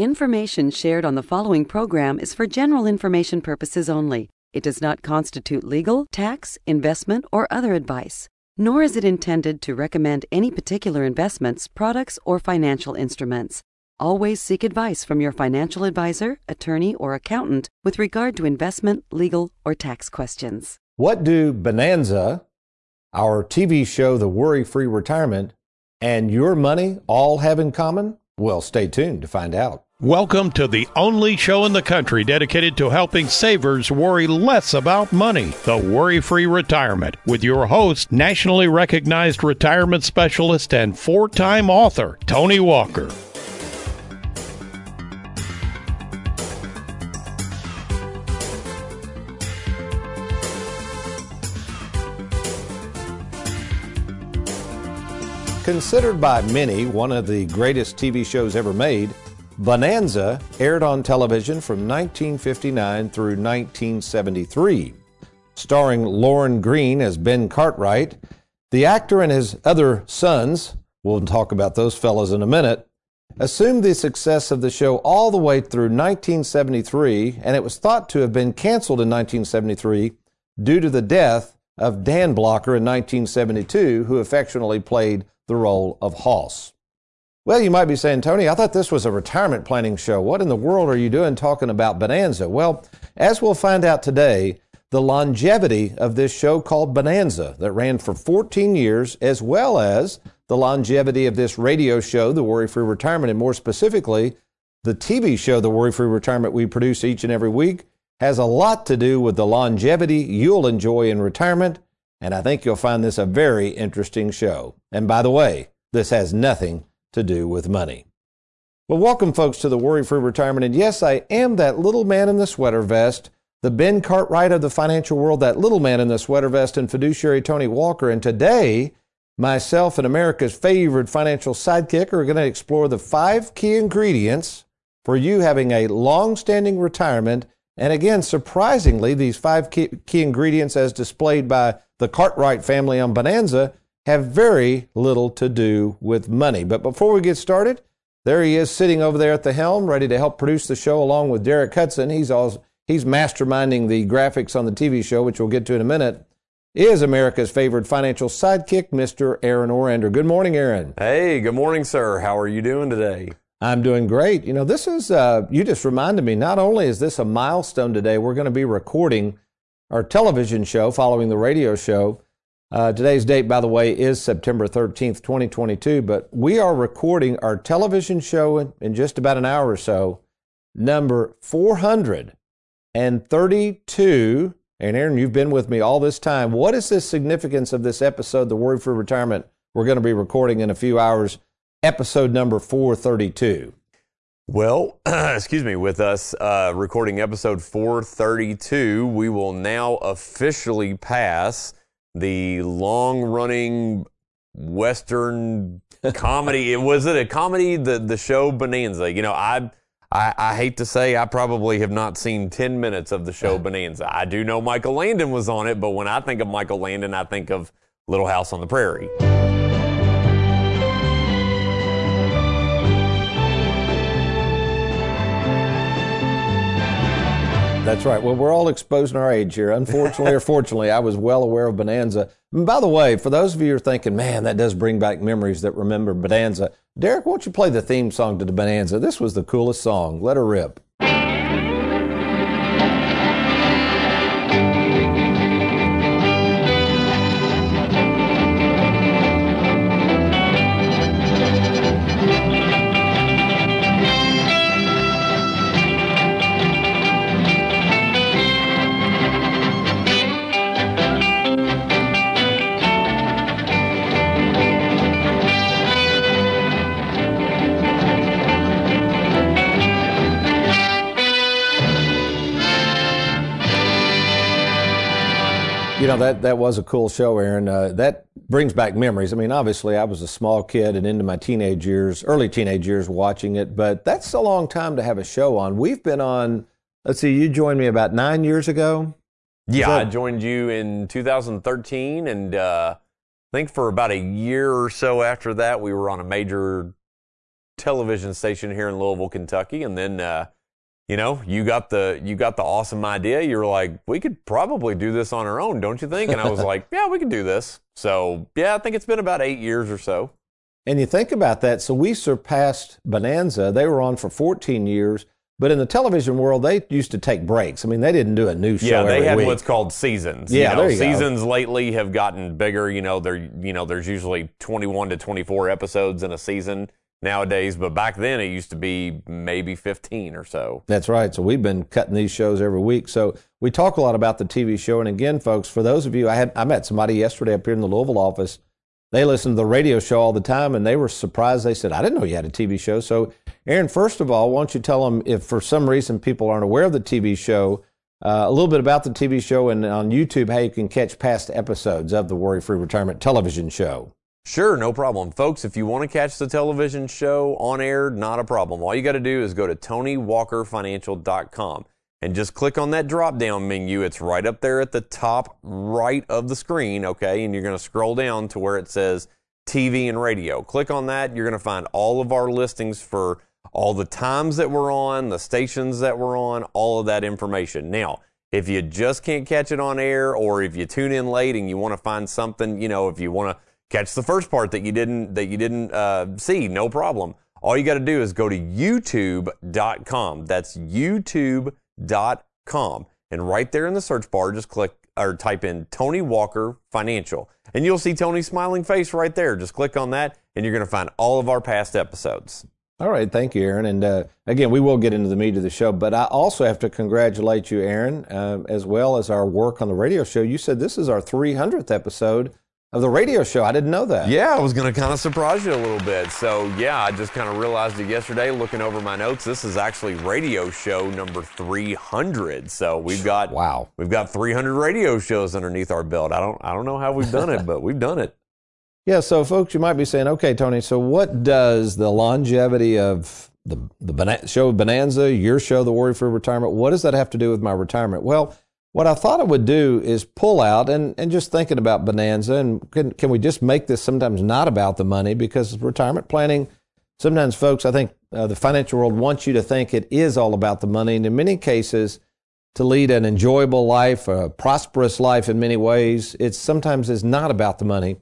Information shared on the following program is for general information purposes only. It does not constitute legal, tax, investment, or other advice, nor is it intended to recommend any particular investments, products, or financial instruments. Always seek advice from your financial advisor, attorney, or accountant with regard to investment, legal, or tax questions. What do Bonanza, our TV show, The Worry Free Retirement, and your money all have in common? Well, stay tuned to find out. Welcome to the only show in the country dedicated to helping savers worry less about money, the Worry Free Retirement, with your host, nationally recognized retirement specialist and four time author, Tony Walker. Considered by many one of the greatest TV shows ever made, Bonanza aired on television from 1959 through 1973. Starring Lorne Greene as Ben Cartwright, the actor and his other sons, we'll talk about those fellows in a minute, assumed the success of the show all the way through 1973, and it was thought to have been canceled in 1973 due to the death of Dan Blocker in 1972, who affectionately played the role of Hoss. Well, you might be saying, Tony, I thought this was a retirement planning show. What in the world are you doing talking about Bonanza? Well, as we'll find out today, the longevity of this show called Bonanza that ran for 14 years, as well as the longevity of this radio show, The Worry Free Retirement, and more specifically, the TV show, The Worry Free Retirement, we produce each and every week, has a lot to do with the longevity you'll enjoy in retirement. And I think you'll find this a very interesting show. And by the way, this has nothing to do with money. Well, welcome, folks, to the Worry Free Retirement. And yes, I am that little man in the sweater vest, the Ben Cartwright of the financial world, that little man in the sweater vest, and fiduciary Tony Walker. And today, myself and America's favorite financial sidekick are going to explore the five key ingredients for you having a long standing retirement. And again, surprisingly, these five key, key ingredients, as displayed by the Cartwright family on Bonanza, have very little to do with money. But before we get started, there he is sitting over there at the helm, ready to help produce the show along with Derek Hudson. He's also, he's masterminding the graphics on the TV show, which we'll get to in a minute. Is America's favorite financial sidekick, Mr. Aaron Orander. Good morning, Aaron. Hey, good morning, sir. How are you doing today? I'm doing great. You know, this is, uh, you just reminded me, not only is this a milestone today, we're going to be recording our television show following the radio show. Uh, today's date, by the way, is September 13th, 2022, but we are recording our television show in, in just about an hour or so, number 432. And Aaron, you've been with me all this time. What is the significance of this episode, The Worry Free Retirement? We're going to be recording in a few hours, episode number 432. Well, excuse me, with us uh, recording episode 432, we will now officially pass the long running Western comedy. was it a comedy? The the show Bonanza. You know, I, I I hate to say I probably have not seen ten minutes of the show Bonanza. I do know Michael Landon was on it, but when I think of Michael Landon, I think of Little House on the Prairie. That's right. Well, we're all exposing our age here. Unfortunately or fortunately, I was well aware of Bonanza. And by the way, for those of you who are thinking, man, that does bring back memories that remember Bonanza, Derek, won't you play the theme song to the Bonanza? This was the coolest song. Let her rip. Know that that was a cool show, Aaron. Uh, that brings back memories. I mean, obviously, I was a small kid and into my teenage years, early teenage years, watching it. But that's a long time to have a show on. We've been on. Let's see, you joined me about nine years ago. Yeah, that- I joined you in 2013, and uh, I think for about a year or so after that, we were on a major television station here in Louisville, Kentucky, and then uh, you know you got the you got the awesome idea. You were like, we could probably do this on our own, don't you think? And I was like, yeah, we can do this. So yeah, I think it's been about eight years or so. And you think about that. So we surpassed Bonanza. They were on for 14 years. But in the television world, they used to take breaks. I mean, they didn't do a new show. Yeah, they had week. what's called seasons. Yeah, you know, there you go. seasons lately have gotten bigger. You know, there you know there's usually 21 to 24 episodes in a season nowadays, but back then it used to be maybe 15 or so. That's right. So we've been cutting these shows every week. So we talk a lot about the TV show. And again, folks, for those of you, I had I met somebody yesterday up here in the Louisville office. They listen to the radio show all the time, and they were surprised. They said, "I didn't know you had a TV show." So, Aaron, first of all, why don't you tell them if for some reason people aren't aware of the TV show, uh, a little bit about the TV show, and on YouTube how you can catch past episodes of the Worry Free Retirement television show. Sure, no problem. Folks, if you want to catch the television show on air, not a problem. All you got to do is go to TonyWalkerFinancial.com and just click on that drop down menu. It's right up there at the top right of the screen, okay? And you're going to scroll down to where it says TV and radio. Click on that. You're going to find all of our listings for all the times that we're on, the stations that we're on, all of that information. Now, if you just can't catch it on air or if you tune in late and you want to find something, you know, if you want to catch the first part that you didn't that you didn't uh, see, no problem. All you got to do is go to youtube.com. That's youtube.com. And right there in the search bar, just click or type in Tony Walker Financial. And you'll see Tony's smiling face right there. Just click on that and you're going to find all of our past episodes. All right, thank you, Aaron. And uh, again, we will get into the meat of the show, but I also have to congratulate you, Aaron, uh, as well as our work on the radio show. You said this is our 300th episode of the radio show. I didn't know that. Yeah, I was going to kind of surprise you a little bit. So, yeah, I just kind of realized it yesterday looking over my notes. This is actually radio show number 300. So, we've got Wow. We've got 300 radio shows underneath our belt. I don't I don't know how we've done it, but we've done it. Yeah, so folks, you might be saying, okay, Tony, so what does the longevity of the, the show Bonanza, your show, The Worry Free Retirement, what does that have to do with my retirement? Well, what I thought I would do is pull out and, and just thinking about Bonanza, and can, can we just make this sometimes not about the money? Because retirement planning, sometimes folks, I think uh, the financial world wants you to think it is all about the money. And in many cases, to lead an enjoyable life, a prosperous life in many ways, it sometimes is not about the money.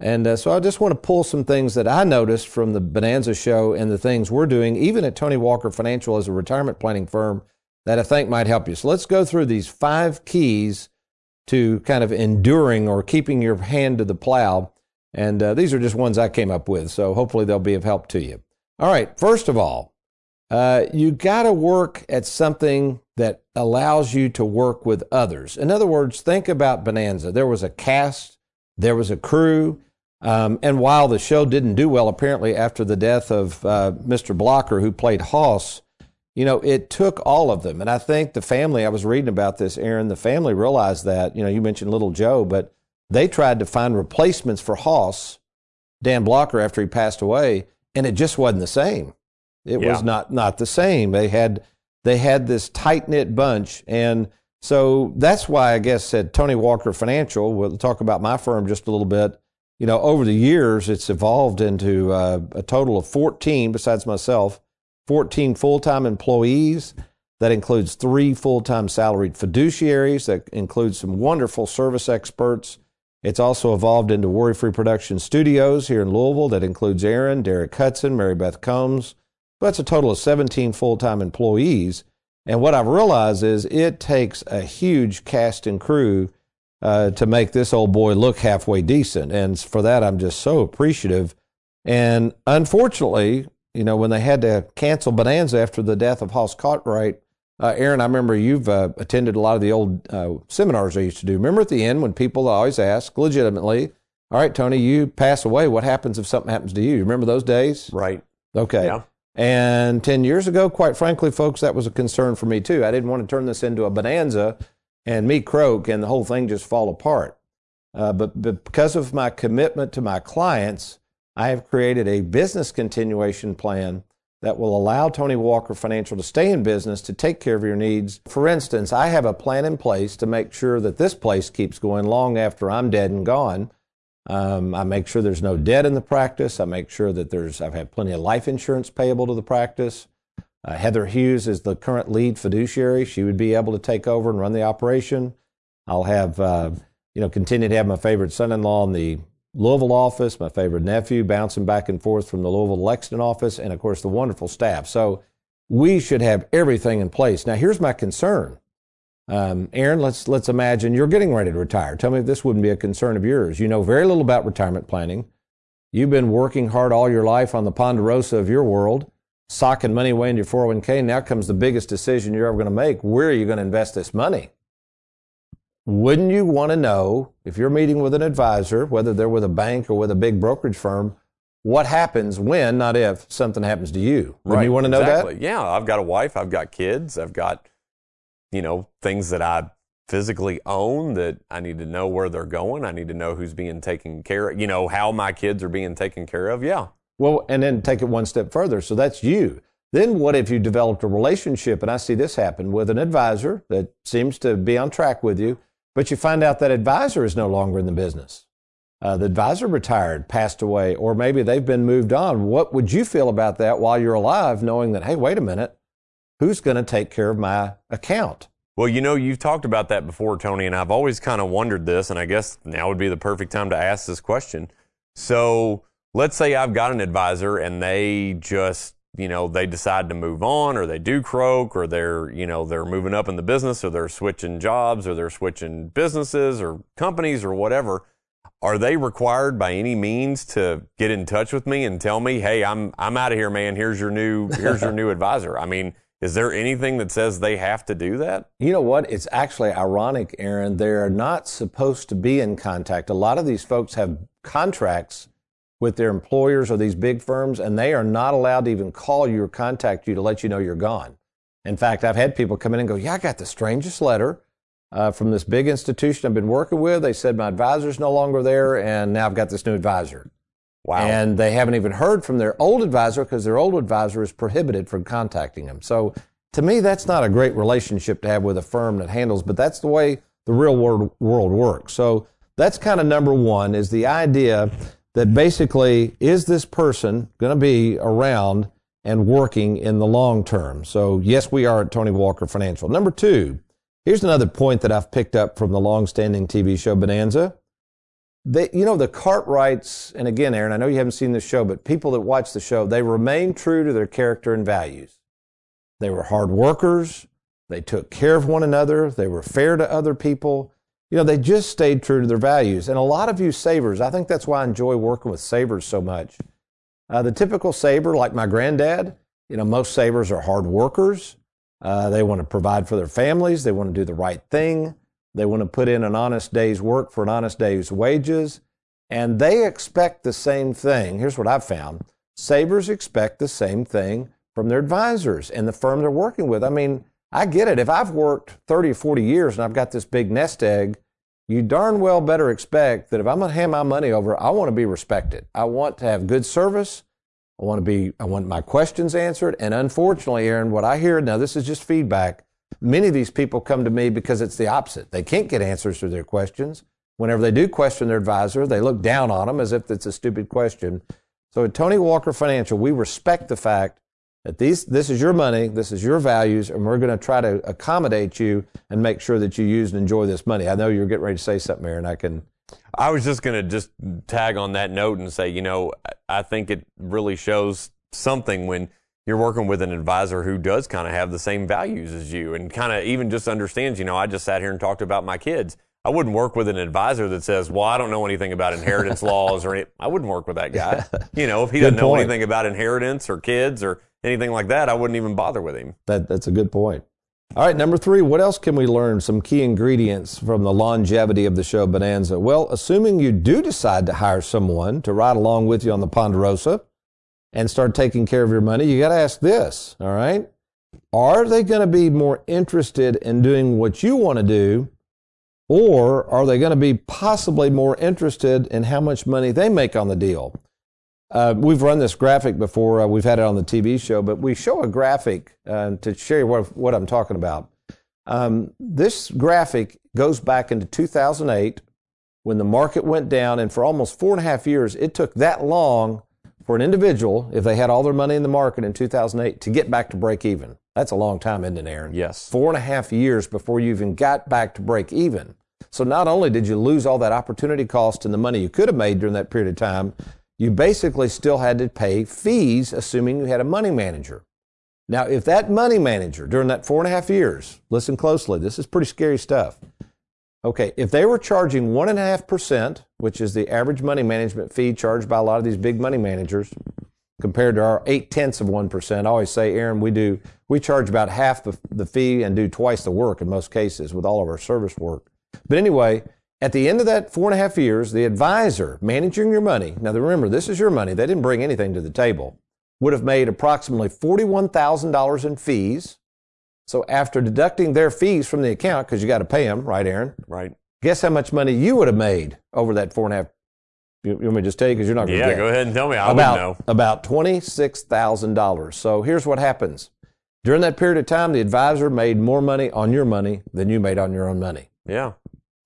And uh, so I just want to pull some things that I noticed from the Bonanza show and the things we're doing, even at Tony Walker Financial as a retirement planning firm, that I think might help you. So let's go through these five keys to kind of enduring or keeping your hand to the plow. And uh, these are just ones I came up with. So hopefully they'll be of help to you. All right. First of all, uh, you got to work at something that allows you to work with others. In other words, think about Bonanza. There was a cast, there was a crew, um, and while the show didn't do well, apparently after the death of uh, Mr. Blocker, who played Hoss, you know, it took all of them. And I think the family, I was reading about this, Aaron, the family realized that. You know, you mentioned Little Joe, but they tried to find replacements for Hoss, Dan Blocker, after he passed away, and it just wasn't the same. It Yeah. was not not the same. They had they had this tight knit bunch, and so that's why I guess at Tony Walker Financial, we'll talk about my firm just a little bit. You know, over the years, it's evolved into uh, a total of 14, besides myself, 14 full time employees. That includes three full time salaried fiduciaries, that includes some wonderful service experts. It's also evolved into Worry Free Production Studios here in Louisville. That includes Aaron, Derek Hudson, Mary Beth Combs. That's a total of 17 full time employees. And what I've realized is it takes a huge cast and crew uh, to make this old boy look halfway decent. And for that, I'm just so appreciative. And unfortunately, you know, when they had to cancel Bonanza after the death of Hoss Cartwright, uh, Aaron, I remember you've uh, attended a lot of the old uh, seminars I used to do. Remember at the end when people always ask legitimately, all right, Tony, you pass away. What happens if something happens to you? You remember those days? Right. Okay. Yeah. And 10 years ago, quite frankly, folks, that was a concern for me too. I didn't want to turn this into a bonanza and me croak and the whole thing just fall apart. Uh, but, but because of my commitment to my clients, I have created a business continuation plan that will allow Tony Walker Financial to stay in business to take care of your needs. For instance, I have a plan in place to make sure that this place keeps going long after I'm dead and gone. Um, I make sure there's no debt in the practice. I make sure that there's I've had plenty of life insurance payable to the practice. Uh, Heather Hughes is the current lead fiduciary. She would be able to take over and run the operation. I'll have uh, you know continue to have my favorite son-in-law in the Louisville office, my favorite nephew bouncing back and forth from the Louisville Lexington office, and of course the wonderful staff. So we should have everything in place. Now here's my concern. Um, Aaron, let's let's imagine you're getting ready to retire. Tell me if this wouldn't be a concern of yours. You know very little about retirement planning. You've been working hard all your life on the Ponderosa of your world, socking money away into your 401k. Now comes the biggest decision you're ever going to make. Where are you going to invest this money? Wouldn't you want to know if you're meeting with an advisor, whether they're with a bank or with a big brokerage firm, what happens when, not if, something happens to you? Wouldn't right, you want to know exactly. that? Yeah, I've got a wife, I've got kids, I've got, you know, things that I physically own that I need to know where they're going. I need to know who's being taken care of, you know, how my kids are being taken care of. Yeah. Well, and then take it one step further. So that's you. Then what if you developed a relationship, and I see this happen with an advisor that seems to be on track with you, but you find out that advisor is no longer in the business. Uh, the advisor retired, passed away, or maybe they've been moved on. What would you feel about that while you're alive, knowing that, hey, wait a minute, who's going to take care of my account? Well, you know, you've talked about that before, Tony, and I've always kind of wondered this, and I guess now would be the perfect time to ask this question. So let's say I've got an advisor and they just, you know, they decide to move on or they do croak or they're, you know, they're moving up in the business or they're switching jobs or they're switching businesses or companies or whatever. Are they required by any means to get in touch with me and tell me, "Hey, I'm I'm out of here, man. Here's your new here's your new advisor." I mean, is there anything that says they have to do that? You know what? It's actually ironic, Aaron. They're not supposed to be in contact. A lot of these folks have contracts with their employers or these big firms, and they are not allowed to even call you or contact you to let you know you're gone. In fact, I've had people come in and go, Yeah, I got the strangest letter uh, from this big institution I've been working with. They said my advisor's no longer there, and now I've got this new advisor. Wow. And they haven't even heard from their old advisor because their old advisor is prohibited from contacting them. So to me, that's not a great relationship to have with a firm that handles, but that's the way the real world, world works. So that's kind of number one is the idea that basically is this person going to be around and working in the long term? So yes, we are at Tony Walker Financial. Number two, here's another point that I've picked up from the long-standing TV show Bonanza. They, you know, the Cartwrights, and again, Aaron, I know you haven't seen the show, but people that watch the show, they remain true to their character and values. They were hard workers. They took care of one another. They were fair to other people you know, they just stayed true to their values. And a lot of you savers, I think that's why I enjoy working with savers so much. Uh, the typical saver, like my granddad, you know, most savers are hard workers. Uh, they want to provide for their families. They want to do the right thing. They want to put in an honest day's work for an honest day's wages. And they expect the same thing. Here's what I've found savers expect the same thing from their advisors and the firm they're working with. I mean, I get it. If I've worked 30 or 40 years and I've got this big nest egg, you darn well better expect that if I'm going to hand my money over, I want to be respected. I want to have good service. I want to be, I want my questions answered. And unfortunately, Aaron, what I hear now, this is just feedback. Many of these people come to me because it's the opposite. They can't get answers to their questions. Whenever they do question their advisor, they look down on them as if it's a stupid question. So at Tony Walker Financial, we respect the fact that these, this is your money, this is your values, and we're going to try to accommodate you and make sure that you use and enjoy this money. I know you're getting ready to say something, Aaron. I can. I was just going to just tag on that note and say, you know, I think it really shows something when you're working with an advisor who does kind of have the same values as you and kind of even just understands, you know, I just sat here and talked about my kids. I wouldn't work with an advisor that says, "Well, I don't know anything about inheritance laws or any." I wouldn't work with that guy. You know, if he doesn't know anything about inheritance or kids or anything like that, I wouldn't even bother with him. That, that's a good point. All right, number three, what else can we learn? Some key ingredients from the longevity of the show Bonanza. Well, assuming you do decide to hire someone to ride along with you on the Ponderosa and start taking care of your money, you got to ask this, all right? Are they going to be more interested in doing what you want to do, or are they going to be possibly more interested in how much money they make on the deal? Uh, we've run this graphic before. Uh, we've had it on the TV show, but we show a graphic uh, to share what, what I'm talking about. Um, this graphic goes back into 2008 when the market went down, and for almost four and a half years, it took that long for an individual, if they had all their money in the market in 2008, to get back to break even. That's a long time, isn't it, Aaron? Yes. Four and a half years before you even got back to break even. So not only did you lose all that opportunity cost and the money you could have made during that period of time, you basically still had to pay fees, assuming you had a money manager. Now, if that money manager during that four and a half years, listen closely, this is pretty scary stuff. Okay, if they were charging one and a half percent, which is the average money management fee charged by a lot of these big money managers, compared to our eight tenths of one percent, I always say, Aaron, we do we charge about half the, the fee and do twice the work in most cases with all of our service work. But anyway, at the end of that four and a half years, the advisor managing your money, now remember, this is your money, they didn't bring anything to the table, would have made approximately $41,000 in fees. So after deducting their fees from the account, because you got to pay them, right, Aaron? Right. Guess how much money you would have made over that four and a half? You, want me to just tell you because you're not going to Yeah, go ahead and tell me. I about, know. About $26,000. So here's what happens. During that period of time, the advisor made more money on your money than you made on your own money. Yeah.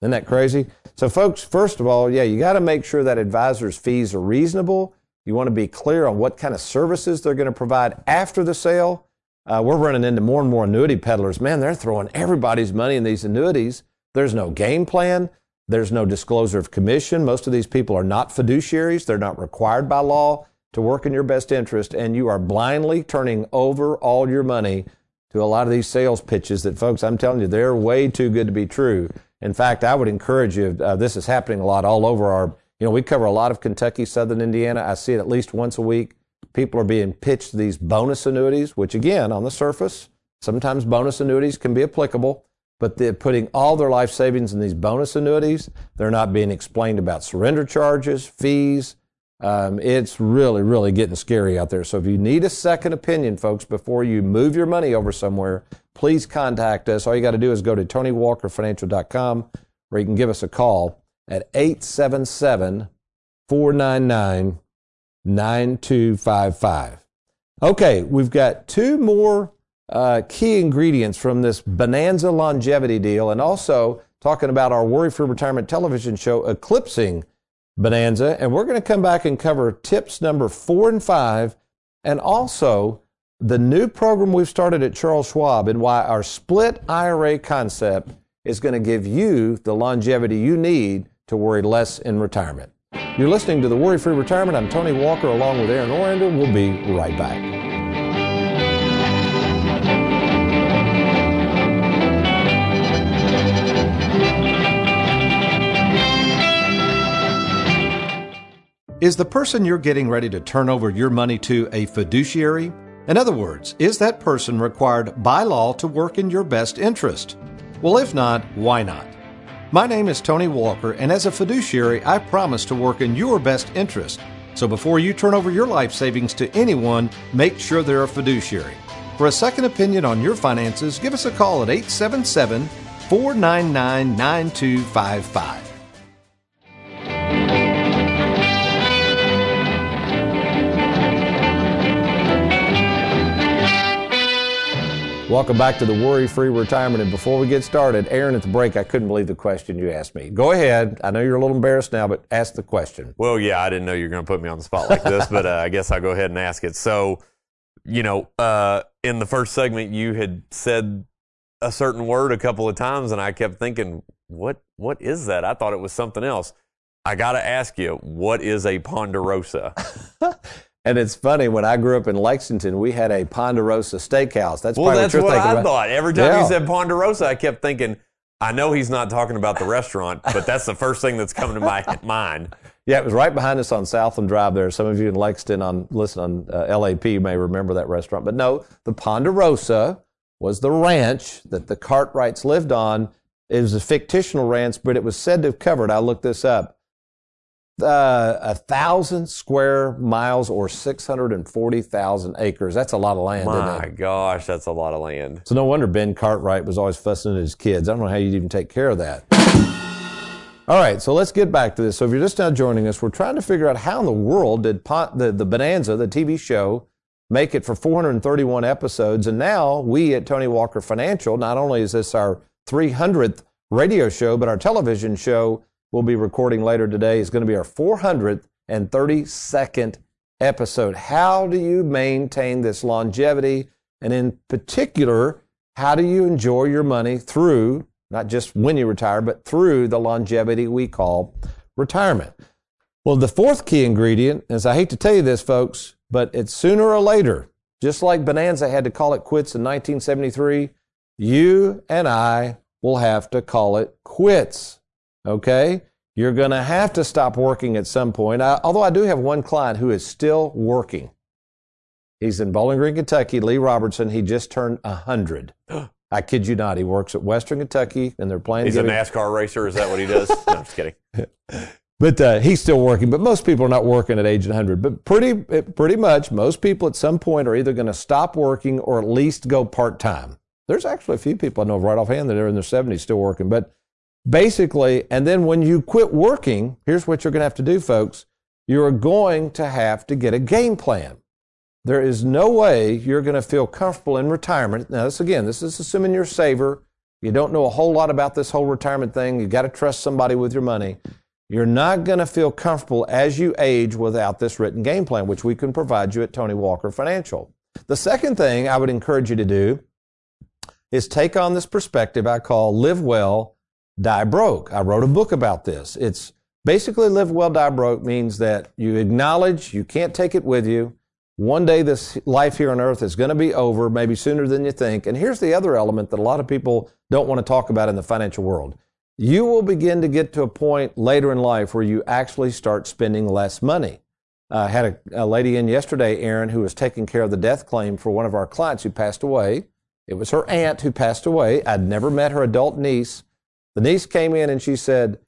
Isn't that crazy? So, folks, first of all, yeah, you got to make sure that advisors' fees are reasonable. You want to be clear on what kind of services they're going to provide after the sale. Uh, we're running into more and more annuity peddlers. Man, they're throwing everybody's money in these annuities. There's no game plan. There's no disclosure of commission. Most of these people are not fiduciaries. They're not required by law to work in your best interest. And you are blindly turning over all your money to a lot of these sales pitches that, folks, I'm telling you, they're way too good to be true. In fact, I would encourage you, uh, this is happening a lot all over our, you know, we cover a lot of Kentucky, Southern Indiana. I see it at least once a week. People are being pitched these bonus annuities, which again, on the surface, sometimes bonus annuities can be applicable, but they're putting all their life savings in these bonus annuities. They're not being explained about surrender charges, fees. Um, it's really, really getting scary out there. So if you need a second opinion, folks, before you move your money over somewhere, please contact us. All you got to do is go to TonyWalkerFinancial.com or you can give us a call at 877 499 9255. Okay, we've got two more uh, key ingredients from this Bonanza longevity deal and also talking about our Worry Free Retirement television show eclipsing Bonanza. And we're going to come back and cover tips number four and five and also the new program we've started at Charles Schwab and why our split IRA concept is going to give you the longevity you need to worry less in retirement. You're listening to the Worry Free Retirement. I'm Tony Walker along with Aaron Orander. We'll be right back. Is the person you're getting ready to turn over your money to a fiduciary? In other words, is that person required by law to work in your best interest? Well, if not, why not? My name is Tony Walker, and as a fiduciary, I promise to work in your best interest. So before you turn over your life savings to anyone, make sure they're a fiduciary. For a second opinion on your finances, give us a call at 877 499 9255. Welcome back to the Worry Free Retirement. And before we get started, Aaron, at the break, I couldn't believe the question you asked me. Go ahead. I know you're a little embarrassed now, but ask the question. Well, yeah, I didn't know you were going to put me on the spot like this, but uh, I guess I'll go ahead and ask it. So, you know, uh, in the first segment, you had said a certain word a couple of times, and I kept thinking, what what is that? I thought it was something else. I got to ask you, what is a ponderosa? And it's funny when I grew up in Lexington, we had a Ponderosa Steakhouse. That's well, that's what what I about. thought. Every time Yeah. you said ponderosa, I kept thinking, I know he's not talking about the restaurant, but that's the first thing that's coming to my mind. Yeah, it was right behind us on Southland Drive. There, some of you in Lexington on listen on uh, LAP may remember that restaurant. But no, the Ponderosa was the ranch that the Cartwrights lived on. It was a fictional ranch, but it was said to have covered. I looked this up. Uh, a thousand square miles or six hundred and forty thousand acres. That's a lot of land, isn't My gosh, that's a lot of land. So no wonder Ben Cartwright was always fussing at his kids. I don't know how you'd even take care of that. All right, so let's get back to this. So if you're just now joining us, we're trying to figure out how in the world did Pon- the, the Bonanza, the TV show, make it for 431 episodes. And now we at Tony Walker Financial, not only is this our 300th radio show, but our television show we'll be recording later today is going to be our 432nd episode. How do you maintain this longevity? And in particular, how do you enjoy your money through, not just when you retire, but through the longevity we call retirement? Well, the fourth key ingredient is I hate to tell you this, folks, but it's sooner or later, just like Bonanza had to call it quits in 1973, you and I will have to call it quits. Okay? You're going to have to stop working at some point. I, although I do have one client who is still working. He's in Bowling Green, Kentucky, Lee Robertson. He just turned 100. I kid you not. He works at Western Kentucky, and they're playing. He's a NASCAR racer. Is that what he does? no, I'm just kidding. But uh, he's still working. But most people are not working at age 100. But pretty, pretty much, most people at some point are either going to stop working or at least go part time. There's actually a few people I know right offhand that are in their 70s still working. But basically, and then when you quit working, here's what you're going to have to do, folks. You're going to have to get a game plan. There is no way you're going to feel comfortable in retirement. Now, this again, this is assuming you're a saver. You don't know a whole lot about this whole retirement thing. You got to trust somebody with your money. You're not going to feel comfortable as you age without this written game plan, which we can provide you at Tony Walker Financial. The second thing I would encourage you to do is take on this perspective I call live well, die broke. I wrote a book about this. It's basically live well, die broke means that you acknowledge you can't take it with you. One day this life here on earth is going to be over, maybe sooner than you think. And here's the other element that a lot of people don't want to talk about in the financial world. You will begin to get to a point later in life where you actually start spending less money. I had a, a lady in yesterday, Aaron, who was taking care of the death claim for one of our clients who passed away. It was her aunt who passed away. I'd never met her adult niece. The niece came in and she said,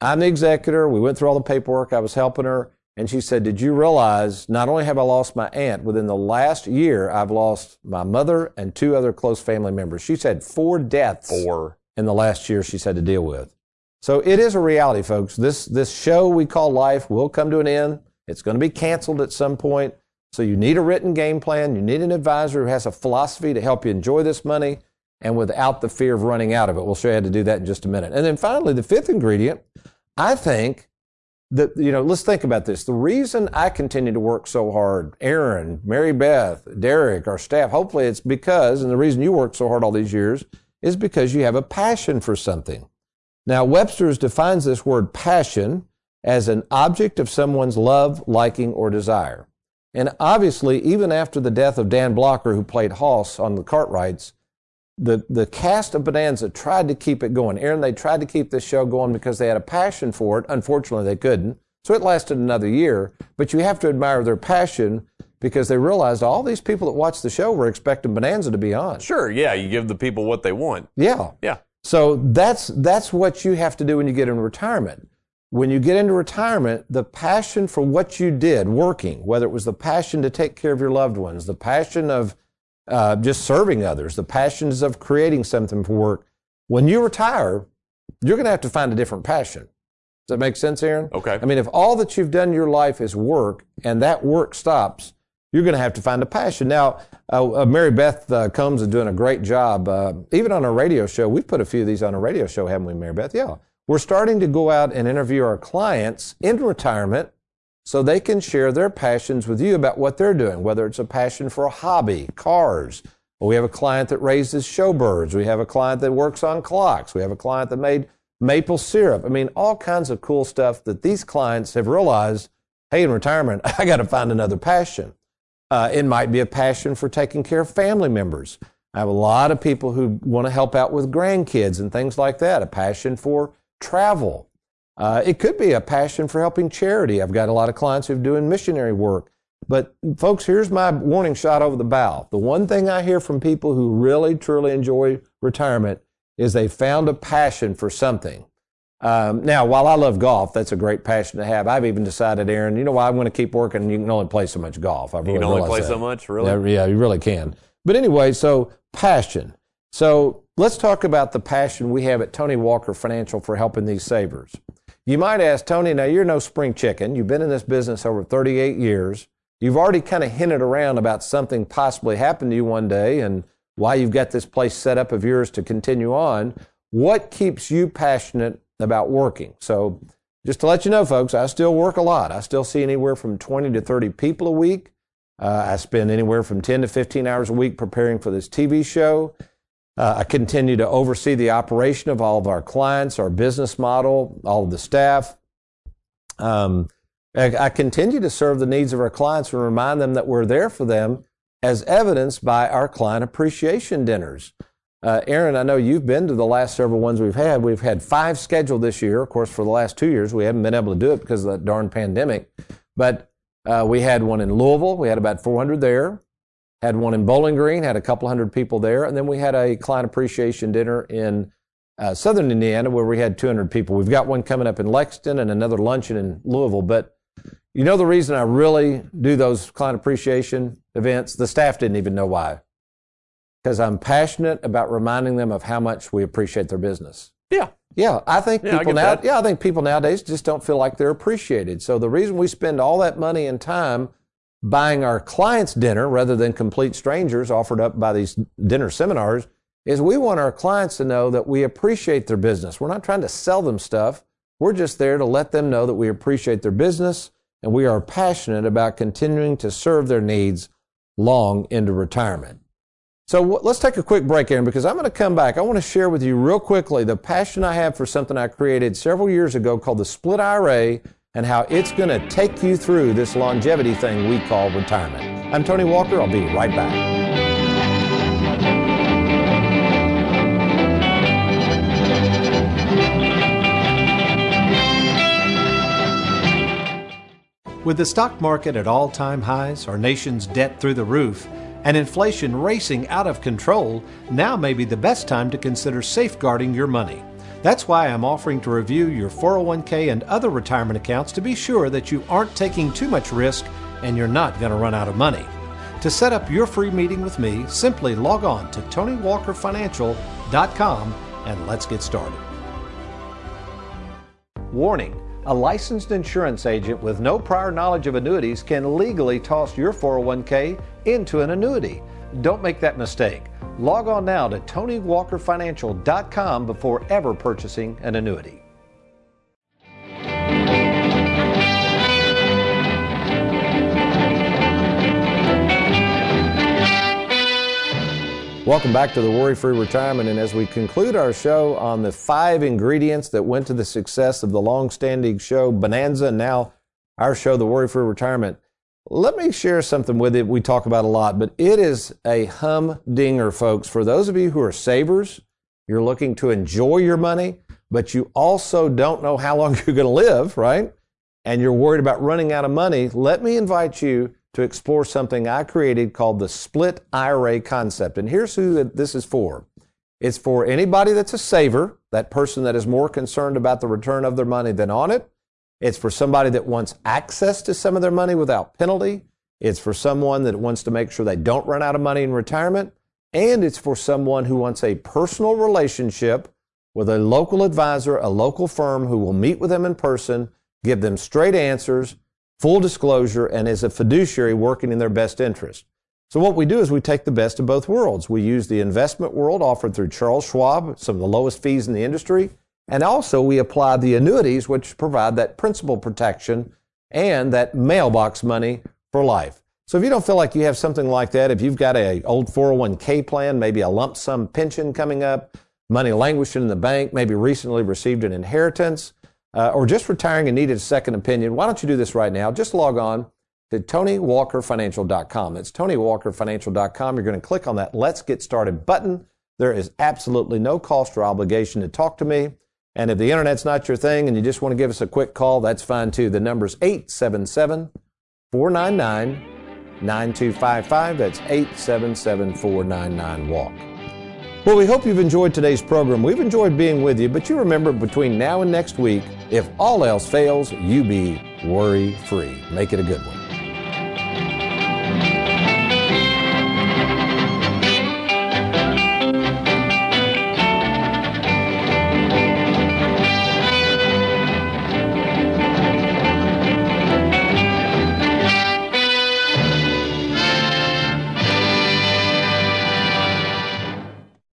I'm the executor. We went through all the paperwork. I was helping her. And she said, Did you realize not only have I lost my aunt, within the last year, I've lost my mother and two other close family members? She said four deaths four. in the last year she's had to deal with. So it is a reality, folks. This, this show we call life will come to an end. It's going to be canceled at some point. So you need a written game plan. You need an advisor who has a philosophy to help you enjoy this money and without the fear of running out of it. We'll show you how to do that in just a minute. And then finally, the fifth ingredient, I think that, you know, let's think about this. The reason I continue to work so hard, Aaron, Mary Beth, Derek, our staff, hopefully it's because, and the reason you work so hard all these years is because you have a passion for something. Now, Webster's defines this word passion as an object of someone's love, liking, or desire. And obviously, even after the death of Dan Blocker, who played Hoss on the Cartwrights, the, the cast of Bonanza tried to keep it going. Aaron, they tried to keep this show going because they had a passion for it. Unfortunately, they couldn't. So it lasted another year. But you have to admire their passion because they realized all these people that watched the show were expecting Bonanza to be on. Sure, yeah, you give the people what they want. Yeah. Yeah. So that's that's what you have to do when you get in retirement when you get into retirement, the passion for what you did working, whether it was the passion to take care of your loved ones, the passion of uh, just serving others, the passions of creating something for work, when you retire, you're going to have to find a different passion. Does that make sense, Aaron? Okay. I mean, if all that you've done in your life is work and that work stops, you're going to have to find a passion. Now, uh, uh, Mary Beth uh, Combs is doing a great job. Uh, even on our radio show, we've put a few of these on a radio show, haven't we, Mary Beth? Yeah. We're starting to go out and interview our clients in retirement so they can share their passions with you about what they're doing, whether it's a passion for a hobby, cars. We have a client that raises showbirds. We have a client that works on clocks. We have a client that made maple syrup. I mean, all kinds of cool stuff that these clients have realized hey, in retirement, I got to find another passion. Uh, it might be a passion for taking care of family members. I have a lot of people who want to help out with grandkids and things like that, a passion for travel. Uh, it could be a passion for helping charity. I've got a lot of clients who are doing missionary work. But folks, here's my warning shot over the bow. The one thing I hear from people who really, truly enjoy retirement is they found a passion for something. Um, now, while I love golf, that's a great passion to have. I've even decided, Aaron, you know why I'm going to keep working. You can only play so much golf. I've really you can only play that. so much, really. Yeah, yeah, you really can. But anyway, so passion. So let's talk about the passion we have at Tony Walker Financial for helping these savers. You might ask, Tony, now you're no spring chicken. You've been in this business over 38 years. You've already kind of hinted around about something possibly happened to you one day and why you've got this place set up of yours to continue on. What keeps you passionate about working. So, just to let you know, folks, I still work a lot. I still see anywhere from 20 to 30 people a week. Uh, I spend anywhere from 10 to 15 hours a week preparing for this TV show. Uh, I continue to oversee the operation of all of our clients, our business model, all of the staff. Um, I, I continue to serve the needs of our clients and remind them that we're there for them as evidenced by our client appreciation dinners. Uh, Aaron, I know you've been to the last several ones we've had. We've had five scheduled this year. Of course, for the last two years, we haven't been able to do it because of that darn pandemic. But uh, we had one in Louisville. We had about 400 there. Had one in Bowling Green. Had a couple hundred people there. And then we had a client appreciation dinner in uh, Southern Indiana where we had 200 people. We've got one coming up in Lexington and another luncheon in Louisville. But you know the reason I really do those client appreciation events? The staff didn't even know why. Because I'm passionate about reminding them of how much we appreciate their business. Yeah. Yeah, I think Yeah, I people get now. that. Yeah, I think people nowadays just don't feel like they're appreciated. So the reason we spend all that money and time buying our clients dinner rather than complete strangers offered up by these dinner seminars is we want our clients to know that we appreciate their business. We're not trying to sell them stuff. We're just there to let them know that we appreciate their business and we are passionate about continuing to serve their needs long into retirement. So w- let's take a quick break, Aaron, because I'm going to come back. I want to share with you real quickly the passion I have for something I created several years ago called the Split IRA and how it's going to take you through this longevity thing we call retirement. I'm Tony Walker. I'll be right back. With the stock market at all time highs, our nation's debt through the roof, and inflation racing out of control, now may be the best time to consider safeguarding your money. That's why I'm offering to review your 401k and other retirement accounts to be sure that you aren't taking too much risk and you're not going to run out of money. To set up your free meeting with me, simply log on to TonyWalkerFinancial.com and let's get started. Warning a licensed insurance agent with no prior knowledge of annuities can legally toss your 401k into an annuity. Don't make that mistake. Log on now to TonyWalkerFinancial.com before ever purchasing an annuity. Welcome back to the Worry Free Retirement. And as we conclude our show on the five ingredients that went to the success of the long standing show Bonanza, now our show, The Worry Free Retirement, let me share something with you we talk about a lot, but it is a humdinger, folks. For those of you who are savers, you're looking to enjoy your money, but you also don't know how long you're going to live, right? And you're worried about running out of money, let me invite you to explore something I created called the split IRA concept. And here's who this is for. It's for anybody that's a saver, that person that is more concerned about the return of their money than on it. It's for somebody that wants access to some of their money without penalty. It's for someone that wants to make sure they don't run out of money in retirement. And it's for someone who wants a personal relationship with a local advisor, a local firm who will meet with them in person, give them straight answers, full disclosure, and is a fiduciary working in their best interest. So what we do is we take the best of both worlds. We use the investment world offered through Charles Schwab, some of the lowest fees in the industry, and also we apply the annuities which provide that principal protection and that mailbox money for life. So if you don't feel like you have something like that, if you've got a old 401k plan, maybe a lump sum pension coming up, money languishing in the bank, maybe recently received an inheritance, uh, or just retiring and needed a second opinion, why don't you do this right now? Just log on to TonyWalkerFinancial.com. It's TonyWalkerFinancial.com. You're going to click on that Let's Get Started button. There is absolutely no cost or obligation to talk to me. And if the internet's not your thing and you just want to give us a quick call, that's fine too. The number's 877 499 9255. That's 877 499 WALK. Well, we hope you've enjoyed today's program. We've enjoyed being with you, but you remember between now and next week, if all else fails, you be worry free. Make it a good one.